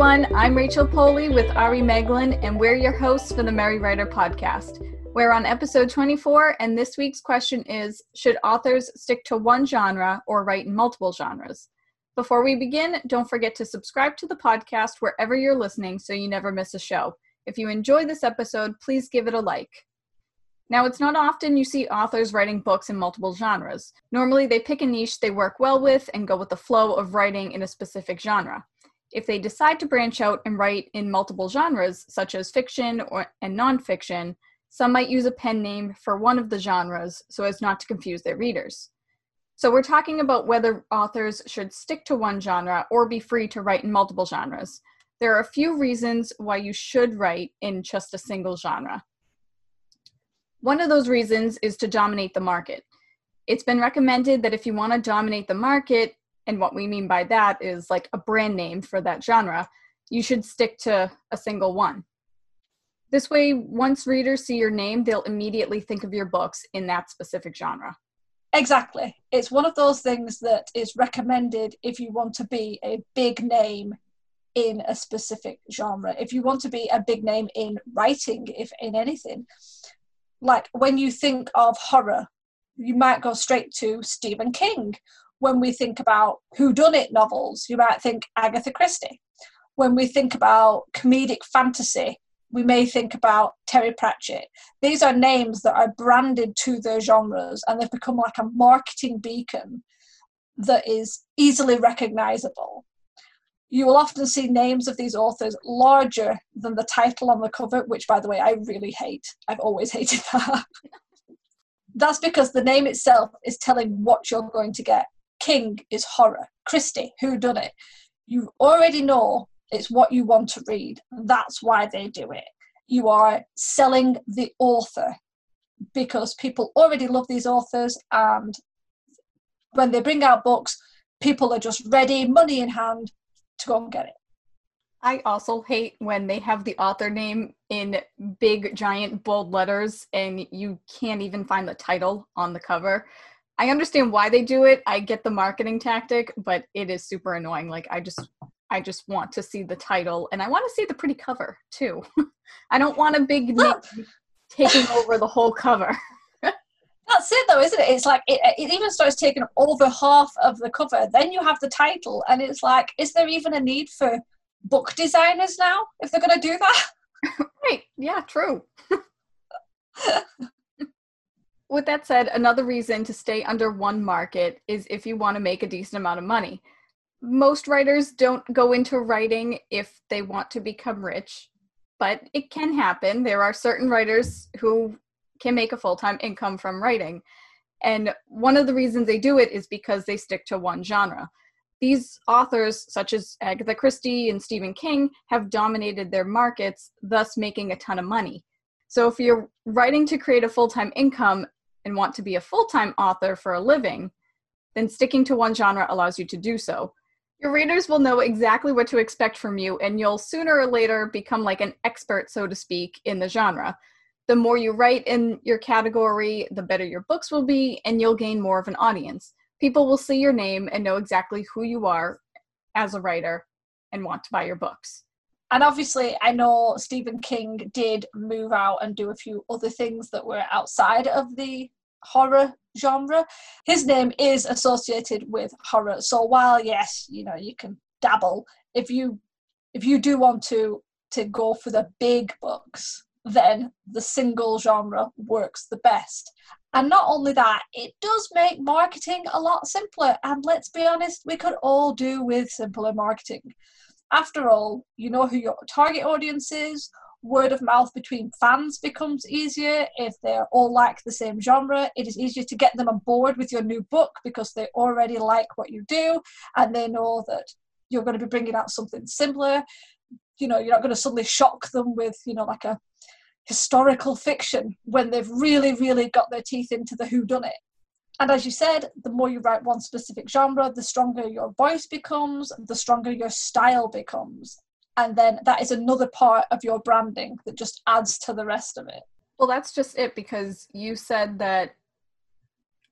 everyone. I'm Rachel Poli with Ari Meghlen, and we're your hosts for the Merry Writer podcast. We're on episode 24, and this week's question is Should authors stick to one genre or write in multiple genres? Before we begin, don't forget to subscribe to the podcast wherever you're listening so you never miss a show. If you enjoy this episode, please give it a like. Now, it's not often you see authors writing books in multiple genres. Normally, they pick a niche they work well with and go with the flow of writing in a specific genre. If they decide to branch out and write in multiple genres, such as fiction or, and nonfiction, some might use a pen name for one of the genres so as not to confuse their readers. So, we're talking about whether authors should stick to one genre or be free to write in multiple genres. There are a few reasons why you should write in just a single genre. One of those reasons is to dominate the market. It's been recommended that if you want to dominate the market, and what we mean by that is like a brand name for that genre, you should stick to a single one. This way, once readers see your name, they'll immediately think of your books in that specific genre. Exactly. It's one of those things that is recommended if you want to be a big name in a specific genre. If you want to be a big name in writing, if in anything, like when you think of horror, you might go straight to Stephen King when we think about whodunit novels, you might think Agatha Christie. When we think about comedic fantasy, we may think about Terry Pratchett. These are names that are branded to their genres and they've become like a marketing beacon that is easily recognizable. You will often see names of these authors larger than the title on the cover, which, by the way, I really hate. I've always hated that. That's because the name itself is telling what you're going to get. King is horror. Christie, who done it? You already know it's what you want to read. That's why they do it. You are selling the author because people already love these authors, and when they bring out books, people are just ready, money in hand, to go and get it. I also hate when they have the author name in big, giant, bold letters and you can't even find the title on the cover. I understand why they do it. I get the marketing tactic, but it is super annoying. Like I just I just want to see the title and I want to see the pretty cover too. I don't want a big name taking over the whole cover. That's it though, isn't it? It's like it, it even starts taking over half of the cover. Then you have the title and it's like, is there even a need for book designers now if they're gonna do that? right. Yeah, true. With that said, another reason to stay under one market is if you want to make a decent amount of money. Most writers don't go into writing if they want to become rich, but it can happen. There are certain writers who can make a full time income from writing. And one of the reasons they do it is because they stick to one genre. These authors, such as Agatha Christie and Stephen King, have dominated their markets, thus making a ton of money. So if you're writing to create a full time income, and want to be a full time author for a living, then sticking to one genre allows you to do so. Your readers will know exactly what to expect from you, and you'll sooner or later become like an expert, so to speak, in the genre. The more you write in your category, the better your books will be, and you'll gain more of an audience. People will see your name and know exactly who you are as a writer and want to buy your books. And obviously, I know Stephen King did move out and do a few other things that were outside of the horror genre. His name is associated with horror. So while yes, you know, you can dabble, if you if you do want to to go for the big books, then the single genre works the best. And not only that, it does make marketing a lot simpler. And let's be honest, we could all do with simpler marketing. After all, you know who your target audience is, word of mouth between fans becomes easier if they're all like the same genre. It is easier to get them on board with your new book because they already like what you do and they know that you're going to be bringing out something similar. You know, you're not going to suddenly shock them with, you know, like a historical fiction when they've really, really got their teeth into the who done it. And as you said, the more you write one specific genre, the stronger your voice becomes, the stronger your style becomes and then that is another part of your branding that just adds to the rest of it well that's just it because you said that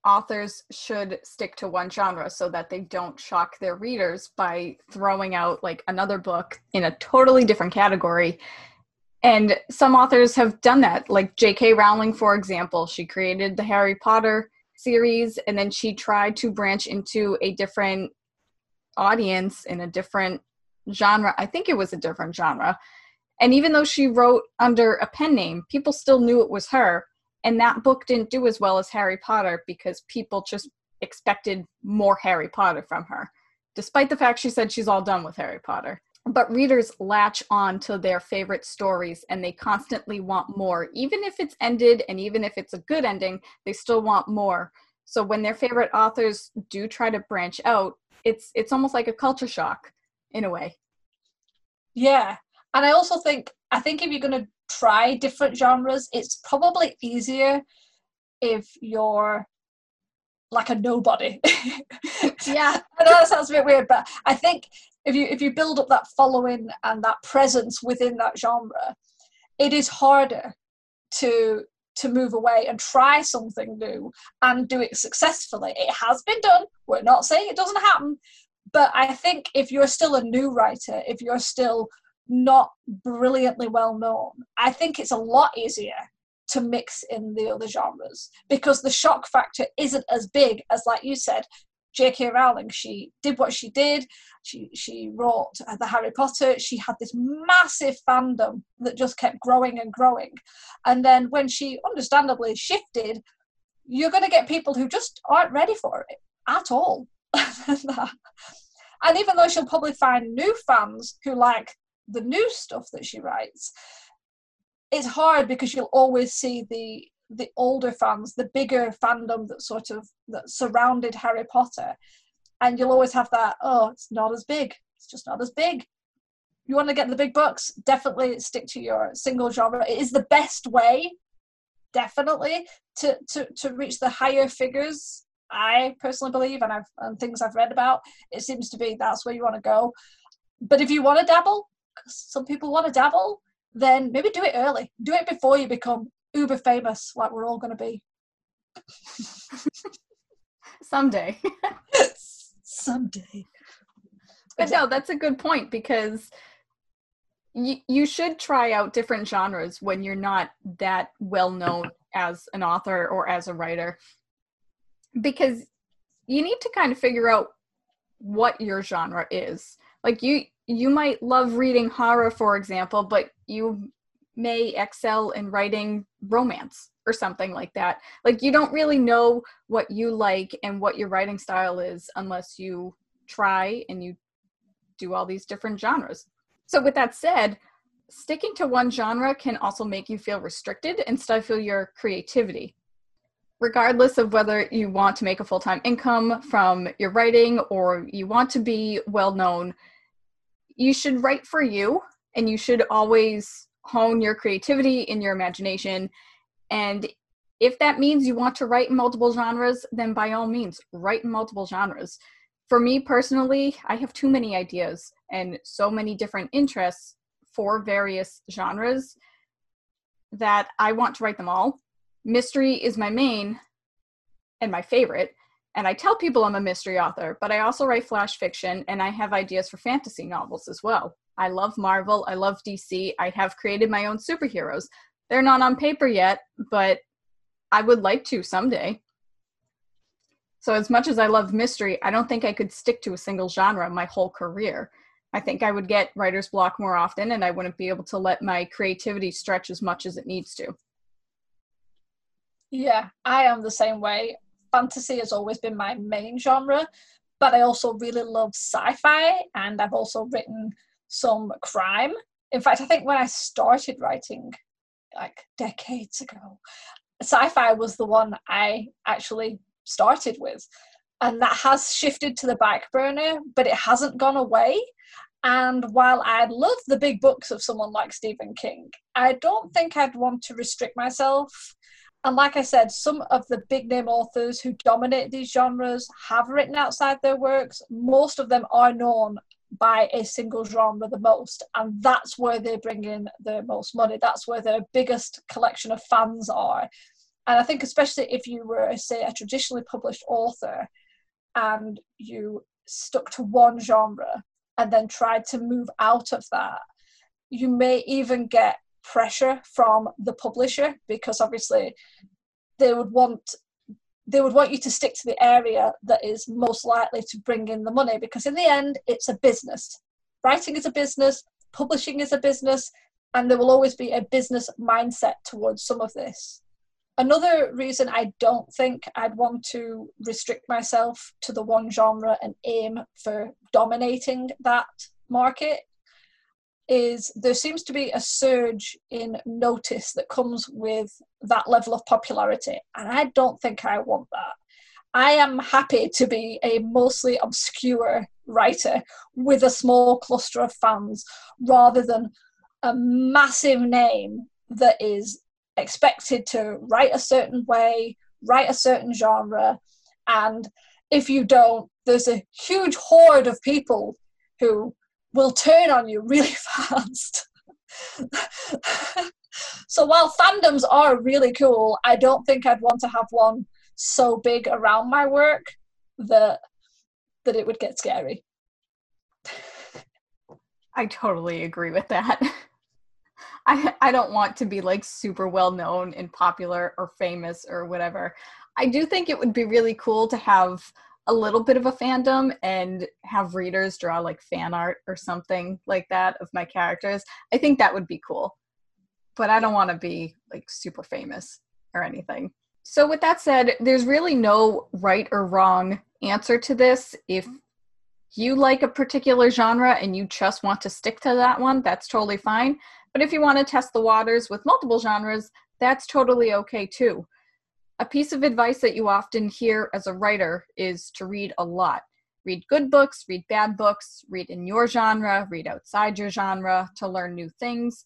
authors should stick to one genre so that they don't shock their readers by throwing out like another book in a totally different category. And some authors have done that, like J.K. Rowling, for example. She created the Harry Potter series and then she tried to branch into a different audience in a different genre. I think it was a different genre. And even though she wrote under a pen name, people still knew it was her and that book didn't do as well as Harry Potter because people just expected more Harry Potter from her, despite the fact she said she's all done with Harry Potter. But readers latch on to their favorite stories and they constantly want more. Even if it's ended and even if it's a good ending, they still want more. So when their favorite authors do try to branch out, it's it's almost like a culture shock in a way. Yeah. And I also think I think if you're going to try different genres, it's probably easier if you're like a nobody. yeah. I know that sounds a bit weird, but I think if you if you build up that following and that presence within that genre, it is harder to to move away and try something new and do it successfully. It has been done. We're not saying it doesn't happen, but I think if you're still a new writer, if you're still not brilliantly well known, I think it's a lot easier to mix in the other genres because the shock factor isn't as big as, like you said, J.K. Rowling. She did what she did. She she wrote the Harry Potter. She had this massive fandom that just kept growing and growing, and then when she understandably shifted, you're going to get people who just aren't ready for it at all. and even though she'll probably find new fans who like the new stuff that she writes, it's hard because you'll always see the the older fans, the bigger fandom that sort of that surrounded Harry Potter, and you'll always have that. Oh, it's not as big. It's just not as big. You want to get the big bucks? Definitely stick to your single genre. It is the best way, definitely, to to to reach the higher figures. I personally believe, and I've and things I've read about, it seems to be that's where you want to go. But if you want to dabble, some people want to dabble, then maybe do it early. Do it before you become uber famous, like we're all going to be. Someday. Someday. But no, that's a good point because you, you should try out different genres when you're not that well known as an author or as a writer because you need to kind of figure out what your genre is. Like you you might love reading horror for example but you may excel in writing romance or something like that. Like you don't really know what you like and what your writing style is unless you try and you do all these different genres. So with that said sticking to one genre can also make you feel restricted and stifle your creativity regardless of whether you want to make a full-time income from your writing or you want to be well known you should write for you and you should always hone your creativity and your imagination. And if that means you want to write in multiple genres then by all means write in multiple genres. For me personally i have too many ideas and so many different interests for various genres that i want to write them all mystery is my main and my favorite and I tell people I'm a mystery author, but I also write flash fiction and I have ideas for fantasy novels as well. I love Marvel, I love DC, I have created my own superheroes. They're not on paper yet, but I would like to someday. So, as much as I love mystery, I don't think I could stick to a single genre my whole career. I think I would get writer's block more often and I wouldn't be able to let my creativity stretch as much as it needs to. Yeah, I am the same way fantasy has always been my main genre, but I also really love sci fi and I've also written some crime. In fact, I think when I started writing, like decades ago, sci fi was the one I actually started with. And that has shifted to the back burner, but it hasn't gone away. And while I'd love the big books of someone like Stephen King, I don't think I'd want to restrict myself and like I said, some of the big name authors who dominate these genres have written outside their works. Most of them are known by a single genre the most, and that's where they bring in the most money. That's where their biggest collection of fans are. And I think, especially if you were, say, a traditionally published author and you stuck to one genre and then tried to move out of that, you may even get pressure from the publisher because obviously they would want they would want you to stick to the area that is most likely to bring in the money because in the end it's a business. Writing is a business publishing is a business and there will always be a business mindset towards some of this. Another reason i don't think i'd want to restrict myself to the one genre and aim for dominating that market is there seems to be a surge in notice that comes with that level of popularity. And I don't think I want that. I am happy to be a mostly obscure writer with a small cluster of fans rather than a massive name that is expected to write a certain way, write a certain genre, and if you don't, there's a huge horde of people who will turn on you really fast. so while fandoms are really cool, I don't think I'd want to have one so big around my work that that it would get scary. I totally agree with that. I I don't want to be like super well known and popular or famous or whatever. I do think it would be really cool to have a little bit of a fandom and have readers draw like fan art or something like that of my characters. I think that would be cool. But I don't want to be like super famous or anything. So, with that said, there's really no right or wrong answer to this. If you like a particular genre and you just want to stick to that one, that's totally fine. But if you want to test the waters with multiple genres, that's totally okay too. A piece of advice that you often hear as a writer is to read a lot. Read good books, read bad books, read in your genre, read outside your genre to learn new things.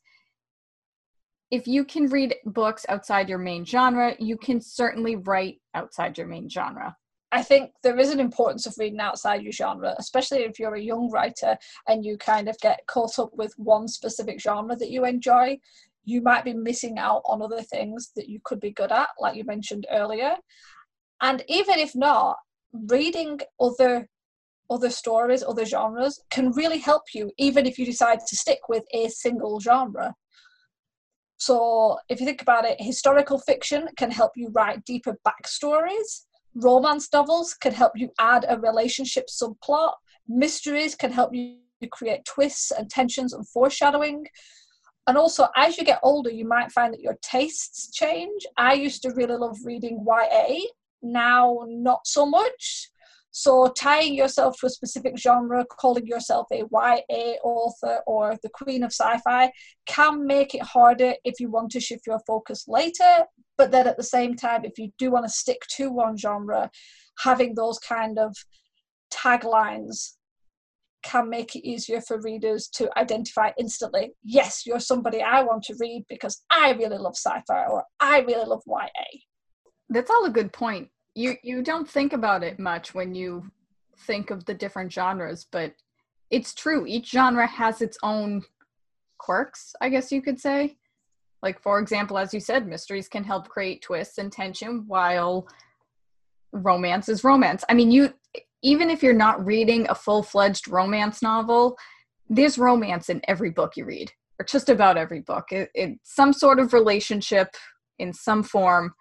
If you can read books outside your main genre, you can certainly write outside your main genre. I think there is an importance of reading outside your genre, especially if you're a young writer and you kind of get caught up with one specific genre that you enjoy you might be missing out on other things that you could be good at, like you mentioned earlier. And even if not, reading other other stories, other genres can really help you, even if you decide to stick with a single genre. So, if you think about it, historical fiction can help you write deeper backstories. Romance novels can help you add a relationship subplot. Mysteries can help you create twists and tensions and foreshadowing. And also, as you get older, you might find that your tastes change. I used to really love reading YA, now not so much. So, tying yourself to a specific genre, calling yourself a YA author or the queen of sci fi, can make it harder if you want to shift your focus later. But then at the same time, if you do want to stick to one genre, having those kind of taglines can make it easier for readers to identify instantly. Yes you're somebody i want to read because i really love sci-fi or i really love ya that's all a good point. You you don't think about it much when you think of the different genres but it's true. Each genre has its own quirks i guess you could say. Like for example as you said mysteries can help create twists and tension while romance is romance. I mean you even if you're not reading a full fledged romance novel, there's romance in every book you read, or just about every book. It, it's some sort of relationship in some form,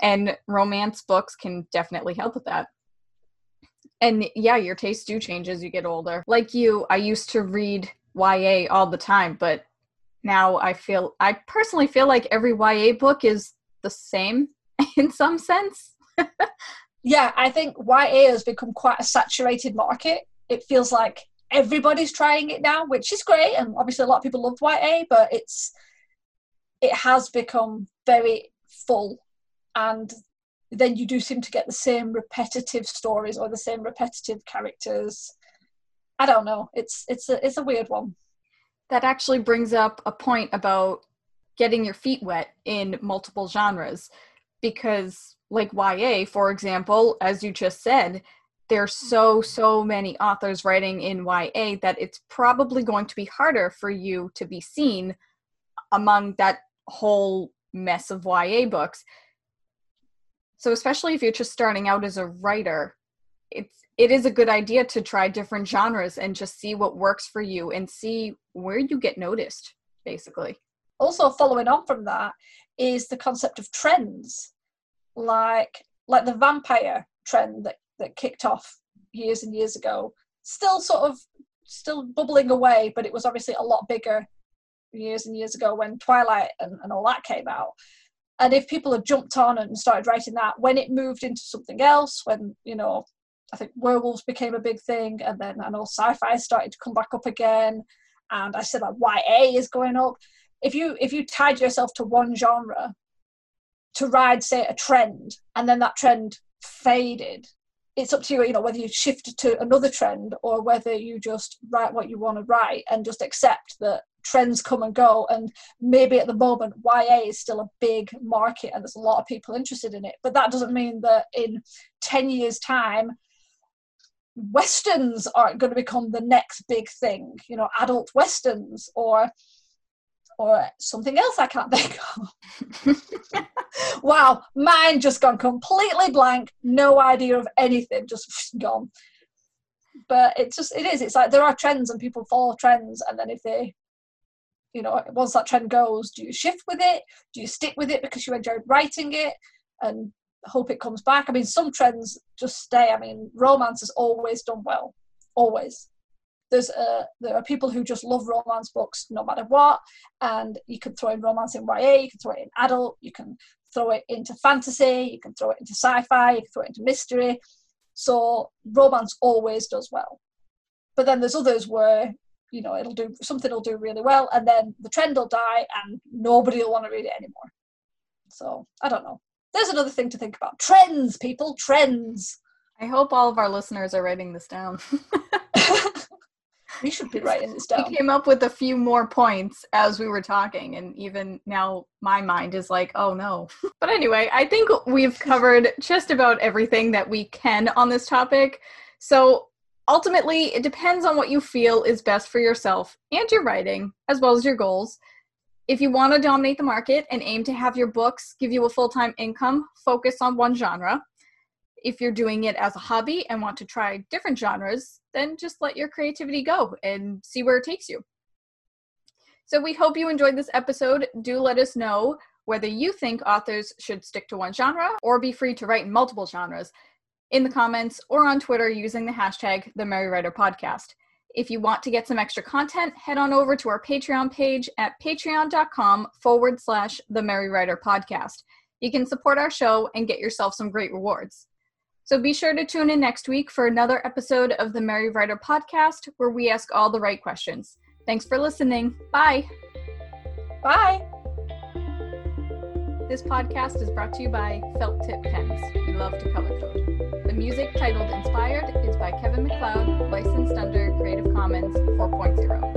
and romance books can definitely help with that. And yeah, your tastes do change as you get older. Like you, I used to read YA all the time, but now I feel, I personally feel like every YA book is the same in some sense. yeah, I think YA has become quite a saturated market. It feels like everybody's trying it now, which is great, and obviously a lot of people love YA, but it's it has become very full, and then you do seem to get the same repetitive stories or the same repetitive characters. I don't know. It's it's a it's a weird one. That actually brings up a point about getting your feet wet in multiple genres because like YA, for example, as you just said, there's mm-hmm. so so many authors writing in YA that it's probably going to be harder for you to be seen among that whole mess of YA books. So especially if you're just starting out as a writer, it's it is a good idea to try different genres and just see what works for you and see where you get noticed basically. Also following on from that is the concept of trends. Like like the vampire trend that, that kicked off years and years ago. Still sort of still bubbling away, but it was obviously a lot bigger years and years ago when Twilight and, and all that came out. And if people had jumped on and started writing that, when it moved into something else, when, you know, I think werewolves became a big thing, and then I know sci-fi started to come back up again, and I said like YA is going up. If you if you tied yourself to one genre to ride, say, a trend, and then that trend faded, it's up to you, you know, whether you shift to another trend or whether you just write what you want to write and just accept that trends come and go. And maybe at the moment, YA is still a big market and there's a lot of people interested in it. But that doesn't mean that in 10 years' time, westerns aren't going to become the next big thing, you know, adult westerns or or something else I can't think of. wow, mine just gone completely blank, no idea of anything, just gone. But it's just it is. It's like there are trends and people follow trends, and then if they, you know, once that trend goes, do you shift with it? Do you stick with it because you enjoyed writing it and hope it comes back? I mean, some trends just stay. I mean, romance has always done well, always there's a, there are people who just love romance books no matter what and you can throw in romance in YA you can throw it in adult you can throw it into fantasy you can throw it into sci-fi you can throw it into mystery. So romance always does well. But then there's others where you know it'll do something will do really well and then the trend will die and nobody will want to read it anymore. So i don't know. There's another thing to think about. Trends people trends. I hope all of our listeners are writing this down We should be writing this down. We came up with a few more points as we were talking, and even now my mind is like, oh no. but anyway, I think we've covered just about everything that we can on this topic. So ultimately, it depends on what you feel is best for yourself and your writing, as well as your goals. If you want to dominate the market and aim to have your books give you a full time income, focus on one genre. If you're doing it as a hobby and want to try different genres, then just let your creativity go and see where it takes you. So we hope you enjoyed this episode. Do let us know whether you think authors should stick to one genre or be free to write in multiple genres in the comments or on Twitter using the hashtag the Merry Writer Podcast. If you want to get some extra content, head on over to our Patreon page at patreon.com forward slash the Merry Writer Podcast. You can support our show and get yourself some great rewards. So be sure to tune in next week for another episode of the Merry Writer podcast where we ask all the right questions. Thanks for listening. Bye. Bye. This podcast is brought to you by Felt Tip Pens. We love to color code. The music titled Inspired is by Kevin MacLeod, licensed under Creative Commons 4.0.